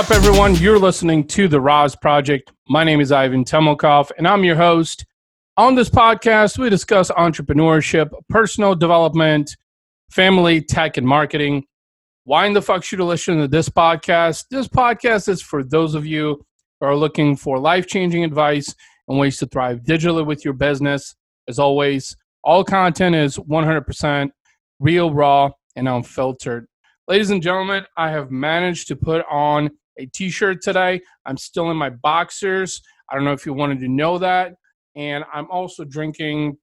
Up, everyone? You're listening to The RAS Project. My name is Ivan Temelkov, and I'm your host. On this podcast, we discuss entrepreneurship, personal development, family, tech, and marketing. Why in the fuck should you listen to this podcast? This podcast is for those of you who are looking for life changing advice and ways to thrive digitally with your business. As always, all content is 100% real, raw, and unfiltered. Ladies and gentlemen, I have managed to put on a t shirt today. I'm still in my boxers. I don't know if you wanted to know that. And I'm also drinking,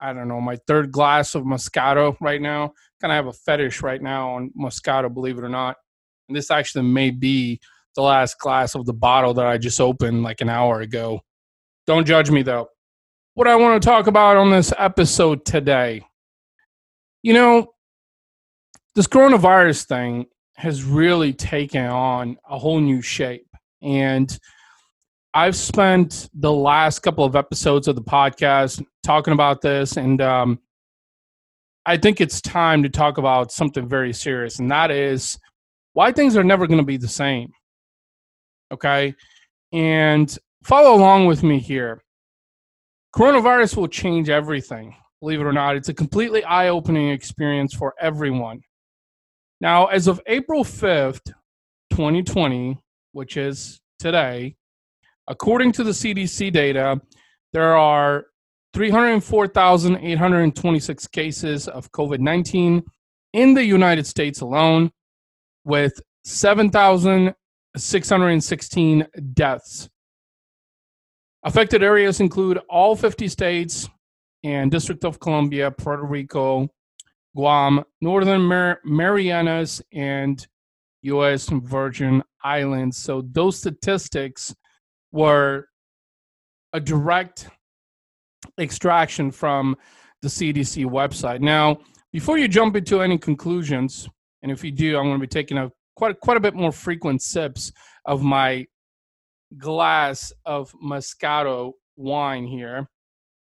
I don't know, my third glass of Moscato right now. Kind of have a fetish right now on Moscato, believe it or not. And this actually may be the last glass of the bottle that I just opened like an hour ago. Don't judge me though. What I want to talk about on this episode today. You know, this coronavirus thing has really taken on a whole new shape. And I've spent the last couple of episodes of the podcast talking about this. And um, I think it's time to talk about something very serious, and that is why things are never going to be the same. Okay. And follow along with me here. Coronavirus will change everything, believe it or not. It's a completely eye opening experience for everyone. Now, as of April 5th, 2020, which is today, according to the CDC data, there are 304,826 cases of COVID 19 in the United States alone, with 7,616 deaths. Affected areas include all 50 states and District of Columbia, Puerto Rico, Guam, Northern Mar- Marianas, and U.S. Virgin Islands. So those statistics were a direct extraction from the CDC website. Now, before you jump into any conclusions, and if you do, I'm going to be taking a quite quite a bit more frequent sips of my glass of Moscato wine here.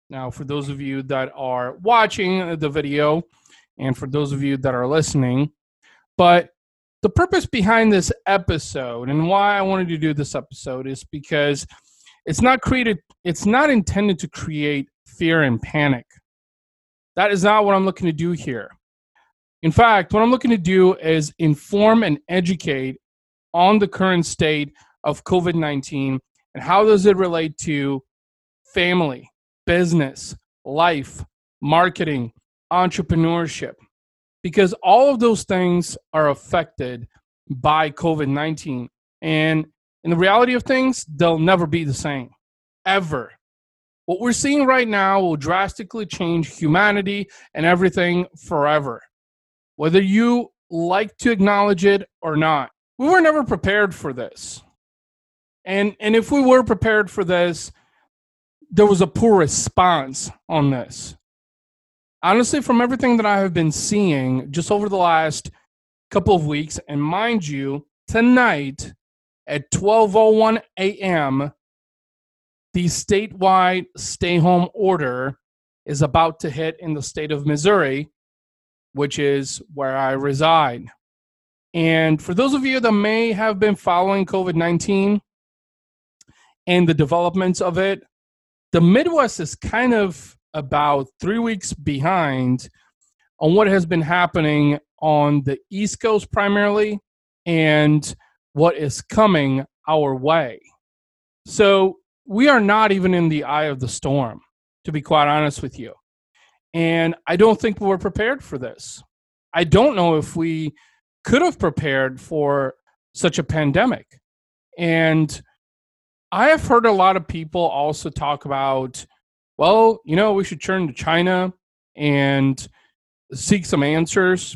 Now, for those of you that are watching the video, and for those of you that are listening. But the purpose behind this episode and why I wanted to do this episode is because it's not created, it's not intended to create fear and panic. That is not what I'm looking to do here. In fact, what I'm looking to do is inform and educate on the current state of COVID 19 and how does it relate to family, business, life, marketing, entrepreneurship, because all of those things are affected by COVID 19. And in the reality of things, they'll never be the same, ever. What we're seeing right now will drastically change humanity and everything forever, whether you like to acknowledge it or not. We were never prepared for this. And, and if we were prepared for this, there was a poor response on this honestly, from everything that I have been seeing just over the last couple of weeks, and mind you, tonight at 12:01 a.m., the statewide stay-home order is about to hit in the state of Missouri, which is where I reside. And for those of you that may have been following COVID 19 and the developments of it, the Midwest is kind of about three weeks behind on what has been happening on the East Coast primarily and what is coming our way. So we are not even in the eye of the storm, to be quite honest with you. And I don't think we're prepared for this. I don't know if we could have prepared for such a pandemic. And I have heard a lot of people also talk about well, you know, we should turn to China and seek some answers.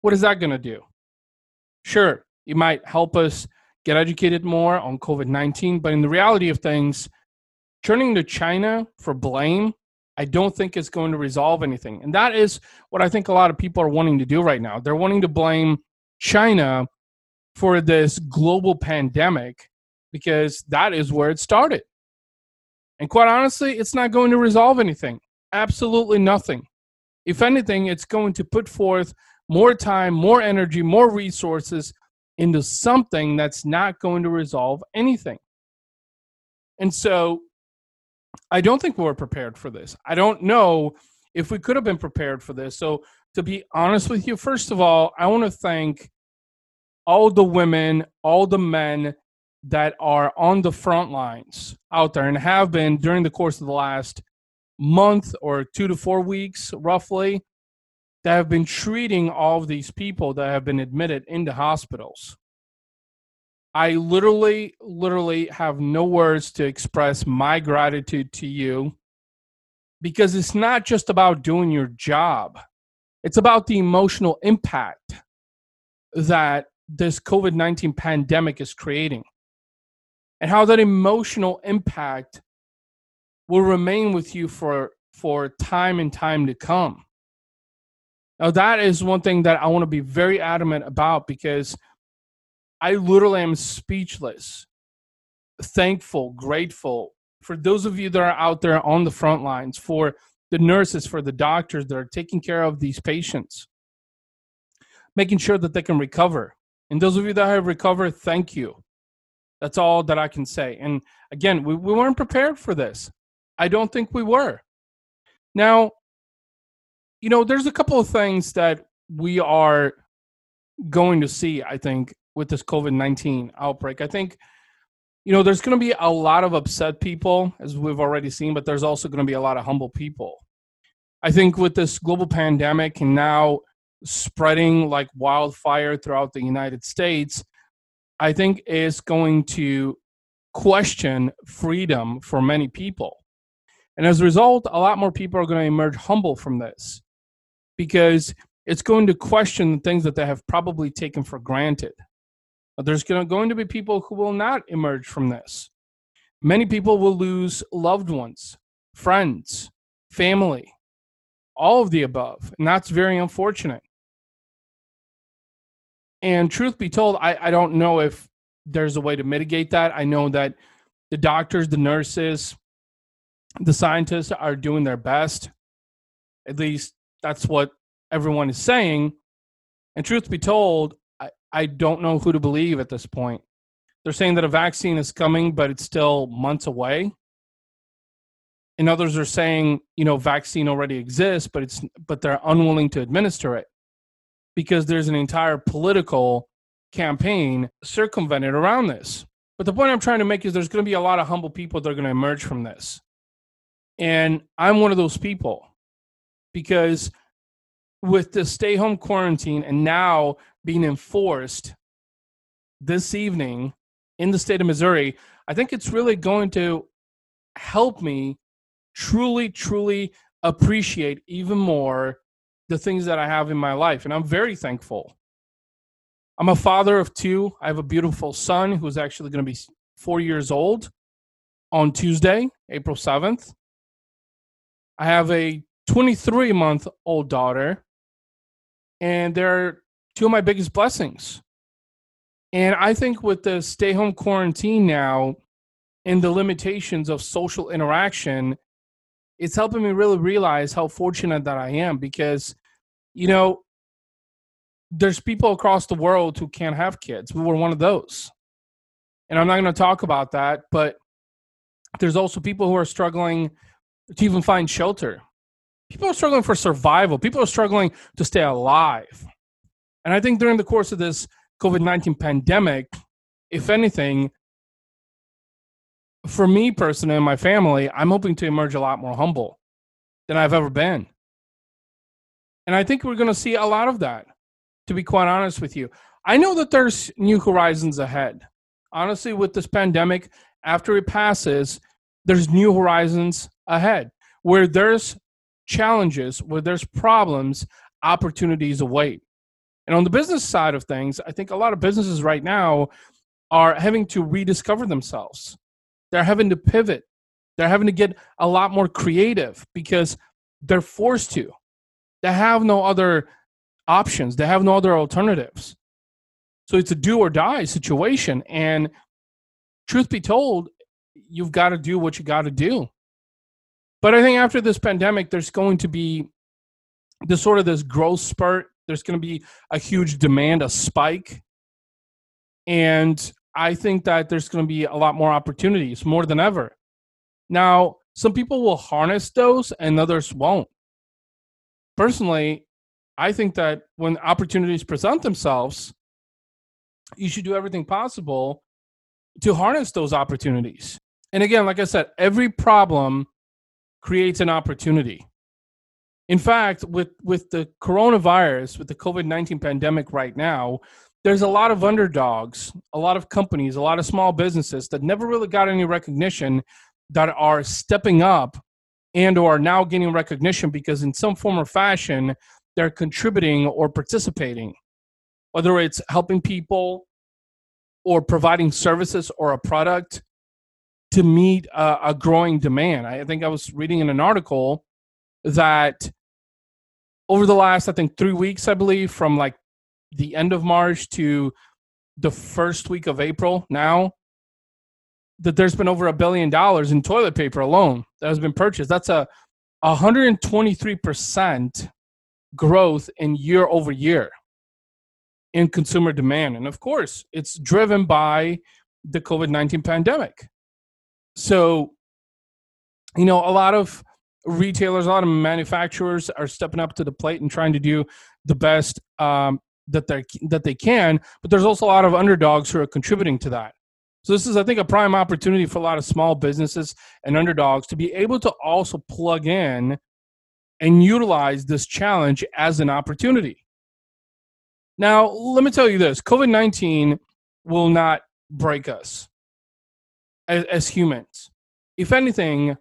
What is that going to do? Sure, it might help us get educated more on COVID 19, but in the reality of things, turning to China for blame, I don't think is going to resolve anything. And that is what I think a lot of people are wanting to do right now. They're wanting to blame China for this global pandemic because that is where it started. And quite honestly, it's not going to resolve anything. Absolutely nothing. If anything, it's going to put forth more time, more energy, more resources into something that's not going to resolve anything. And so I don't think we were prepared for this. I don't know if we could have been prepared for this. So, to be honest with you, first of all, I want to thank all the women, all the men that are on the front lines out there and have been during the course of the last month or two to four weeks, roughly, that have been treating all of these people that have been admitted into hospitals. I literally, literally have no words to express my gratitude to you because it's not just about doing your job, it's about the emotional impact that this COVID 19 pandemic is creating and how that emotional impact will remain with you for, for time and time to come. Now, that is one thing that I want to be very adamant about because I literally am speechless, thankful, grateful for those of you that are out there on the front lines, for the nurses, for the doctors that are taking care of these patients, making sure that they can recover. And those of you that have recovered, thank you. That's all that I can say. And again, we, we weren't prepared for this. I don't think we were. Now, you know, there's a couple of things that we are going to see, I think, with this COVID 19 outbreak. I think, you know, there's going to be a lot of upset people, as we've already seen, but there's also going to be a lot of humble people. I think with this global pandemic and now spreading like wildfire throughout the United States, I think is going to question freedom for many people. And as a result, a lot more people are going to emerge humble from this because it's going to question the things that they have probably taken for granted. There's going to be people who will not emerge from this. Many people will lose loved ones, friends, family, all of the above. And that's very unfortunate. And truth be told, I, I don't know if there's a way to mitigate that. I know that the doctors, the nurses, the scientists are doing their best. At least that's what everyone is saying. And truth be told, I, I don't know who to believe at this point. They're saying that a vaccine is coming, but it's still months away. And others are saying, you know, vaccine already exists, but it's but they're unwilling to administer it because there's an entire political campaign circumvented around this. But the point I'm trying to make is there's going to be a lot of humble people that are going to emerge from this. And I'm one of those people because with the stay home quarantine and now being enforced this evening in the state of Missouri, I think it's really going to help me truly, truly appreciate even more the things that I have in my life. And I'm very thankful. I'm a father of two. I have a beautiful son who's actually going to be four years old on Tuesday, April 7th. I have a 23 month old daughter, and they're two of my biggest blessings. And I think with the stay home quarantine now and the limitations of social interaction, it's helping me really realize how fortunate that I am because, you know, there's people across the world who can't have kids. We were one of those. And I'm not going to talk about that, but there's also people who are struggling to even find shelter. People are struggling for survival. People are struggling to stay alive. And I think during the course of this COVID 19 pandemic, if anything, for me personally and my family, I'm hoping to emerge a lot more humble than I've ever been. And I think we're going to see a lot of that, to be quite honest with you. I know that there's new horizons ahead. Honestly, with this pandemic, after it passes, there's new horizons ahead where there's challenges, where there's problems, opportunities await. And on the business side of things, I think a lot of businesses right now are having to rediscover themselves. They're having to pivot. They're having to get a lot more creative because they're forced to. They have no other options, they have no other alternatives. So it's a do or die situation. And truth be told, you've got to do what you got to do. But I think after this pandemic, there's going to be this sort of this growth spurt. There's going to be a huge demand, a spike And I think that there's going to be a lot more opportunities, more than ever. Now, some people will harness those and others won't. Personally, I think that when opportunities present themselves, you should do everything possible to harness those opportunities. And again, like I said, every problem creates an opportunity. In fact, with, with the coronavirus, with the COVID 19 pandemic right now, there's a lot of underdogs, a lot of companies, a lot of small businesses that never really got any recognition that are stepping up and or are now getting recognition because in some form or fashion they're contributing or participating. Whether it's helping people or providing services or a product to meet a, a growing demand. I think i was reading in an article that over the last i think three weeks i believe from like the end of march to the first week of april now that there's been over a billion dollars in toilet paper alone that has been purchased. That's a 123% growth in year over year in consumer demand. And of course, it's driven by the COVID 19 pandemic. So, you know, a lot of retailers, a lot of manufacturers are stepping up to the plate and trying to do the best um, that they that they can. But there's also a lot of underdogs who are contributing to that. So this is, I think, a prime opportunity for a lot of small businesses and underdogs to be able to also plug in and utilize this challenge as an opportunity. Now, let me tell you this COVID 19 will not break us as, as, humans. If anything,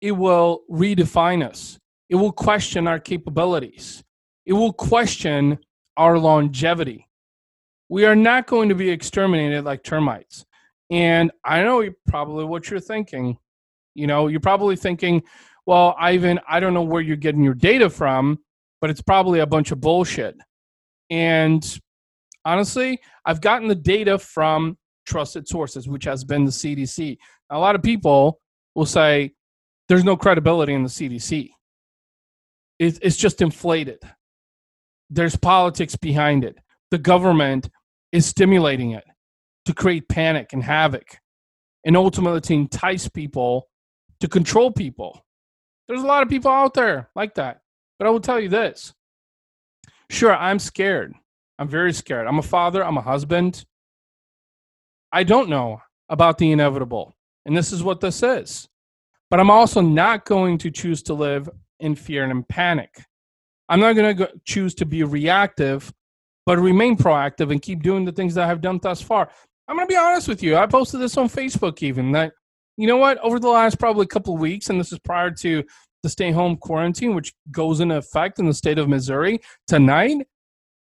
it will redefine us, it will question our capabilities, it will question our longevity we are not going to be exterminated like termites. And I know probably what you're thinking. You know, you're probably thinking, well, Ivan, I don't know where you're getting your data from, but it's probably a bunch of bullshit. And honestly, I've gotten the data from trusted sources, which has been the CDC. A lot of people will say there's no credibility in the CDC. It's just inflated. There's politics behind it the government is stimulating it to create panic and havoc and ultimately to entice people to control people. There's a lot of people out there like that. But I will tell you this sure, I'm scared. I'm very scared. I'm a father, I'm a husband. I don't know about the inevitable. And this is what this is. But I'm also not going to choose to live in fear and in panic. I'm not going to choose to be reactive but remain proactive and keep doing the things that I've done thus far. I'm going to be honest with you. I posted this on Facebook even that, you know what, over the last probably couple weeks, and this is prior to the stay home quarantine, which goes into effect in the state of Missouri tonight,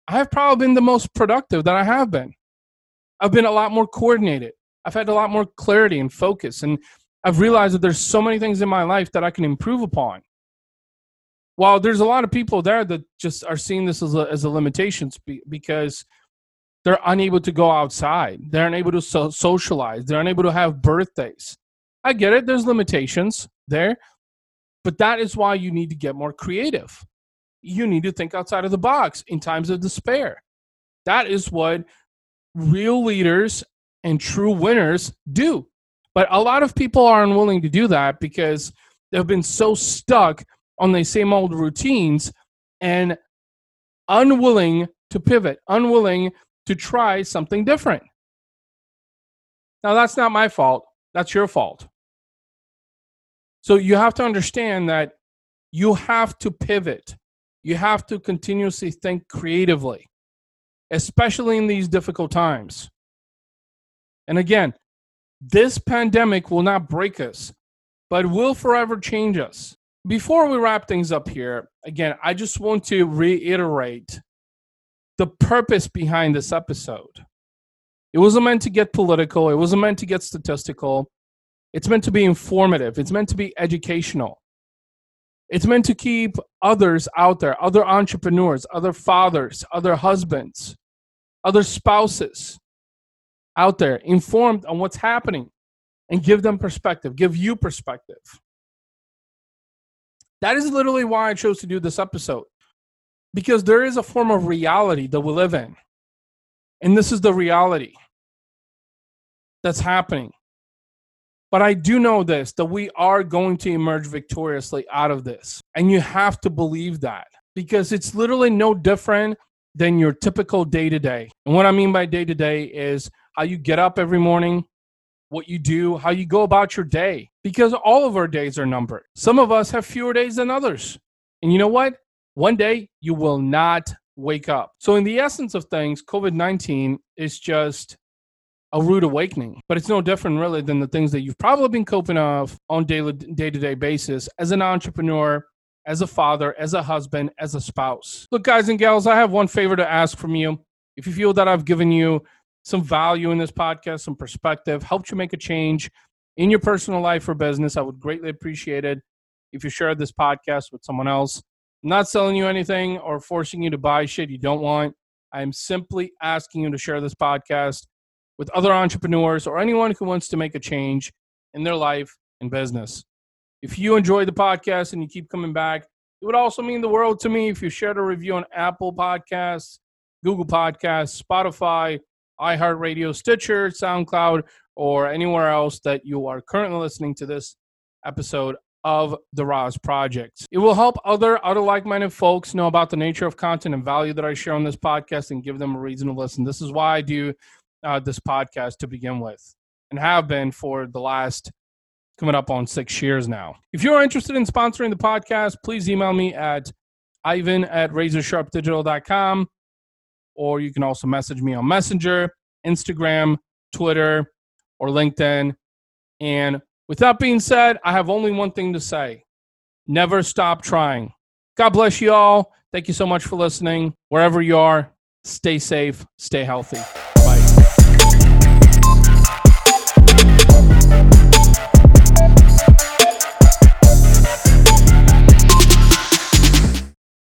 I've probably been the most productive that I have been. I've been a lot more coordinated. I've had a lot more clarity and focus. And I've realized that there's so many things in my life that I can improve upon while there's a lot of people there that just are seeing this as a, as a limitation because they're unable to go outside. They're unable to so- socialize. They're unable to have birthdays. I get it. There's limitations there but that is why you need to get more creative. You need to think outside of the box in times of despair. That is what real leaders and true winners do. But a lot of people are unwilling to do that because they've been so stuck on the same old routines and unwilling to pivot, unwilling to try something different. Now, that's not my fault. That's your fault. So you have to understand that you have to pivot. You have to continuously think creatively, especially in these difficult times. And again, this pandemic will not break us, but will forever change us before we wrap things up here, again, I just want to reiterate the purpose behind this episode. It wasn't meant to get political, it wasn't meant to get statistical. It's meant to be informative, it's meant to be educational. It's meant to keep others out there, other entrepreneurs, other fathers, other husbands, other spouses out there informed on what's happening and give them perspective, give you perspective. That is literally why I chose to do this episode. Because there is a form of reality that we live in. And this is the reality that's happening. But I do know this that we are going to emerge victoriously out of this. And you have to believe that because it's literally no different than your typical day to day. And what I mean by day to day is how you get up every morning, what you do, how you go about your day, because all of our days are numbered. Some of us have fewer days than others. And you know what? One day you will not wake up. So, in the essence of things, COVID 19 is just a rude awakening, but it's no different really than the things that you've probably been coping of on daily day to day basis as an entrepreneur, as a father, as a husband, as a spouse. Look, guys and gals, I have one favor to ask from you. If you feel that I've given you some value in this podcast, some perspective, helped you make a change in your personal life or business, I would greatly appreciate it if you shared this podcast with someone else. I'm not selling you anything or forcing you to buy shit you don't want. I am simply asking you to share this podcast with other entrepreneurs or anyone who wants to make a change in their life and business. If you enjoy the podcast and you keep coming back, it would also mean the world to me if you shared a review on Apple Podcasts, Google Podcasts, Spotify, iHeartRadio, Stitcher, SoundCloud, or anywhere else that you are currently listening to this episode of the RAS Project. It will help other other like-minded folks know about the nature of content and value that I share on this podcast and give them a reason to listen. This is why I do uh, this podcast to begin with, and have been for the last coming up on six years now. If you're interested in sponsoring the podcast, please email me at ivan at razorsharpdigital.com or you can also message me on Messenger, Instagram, Twitter, or LinkedIn. And with that being said, I have only one thing to say never stop trying. God bless you all. Thank you so much for listening. Wherever you are, stay safe, stay healthy.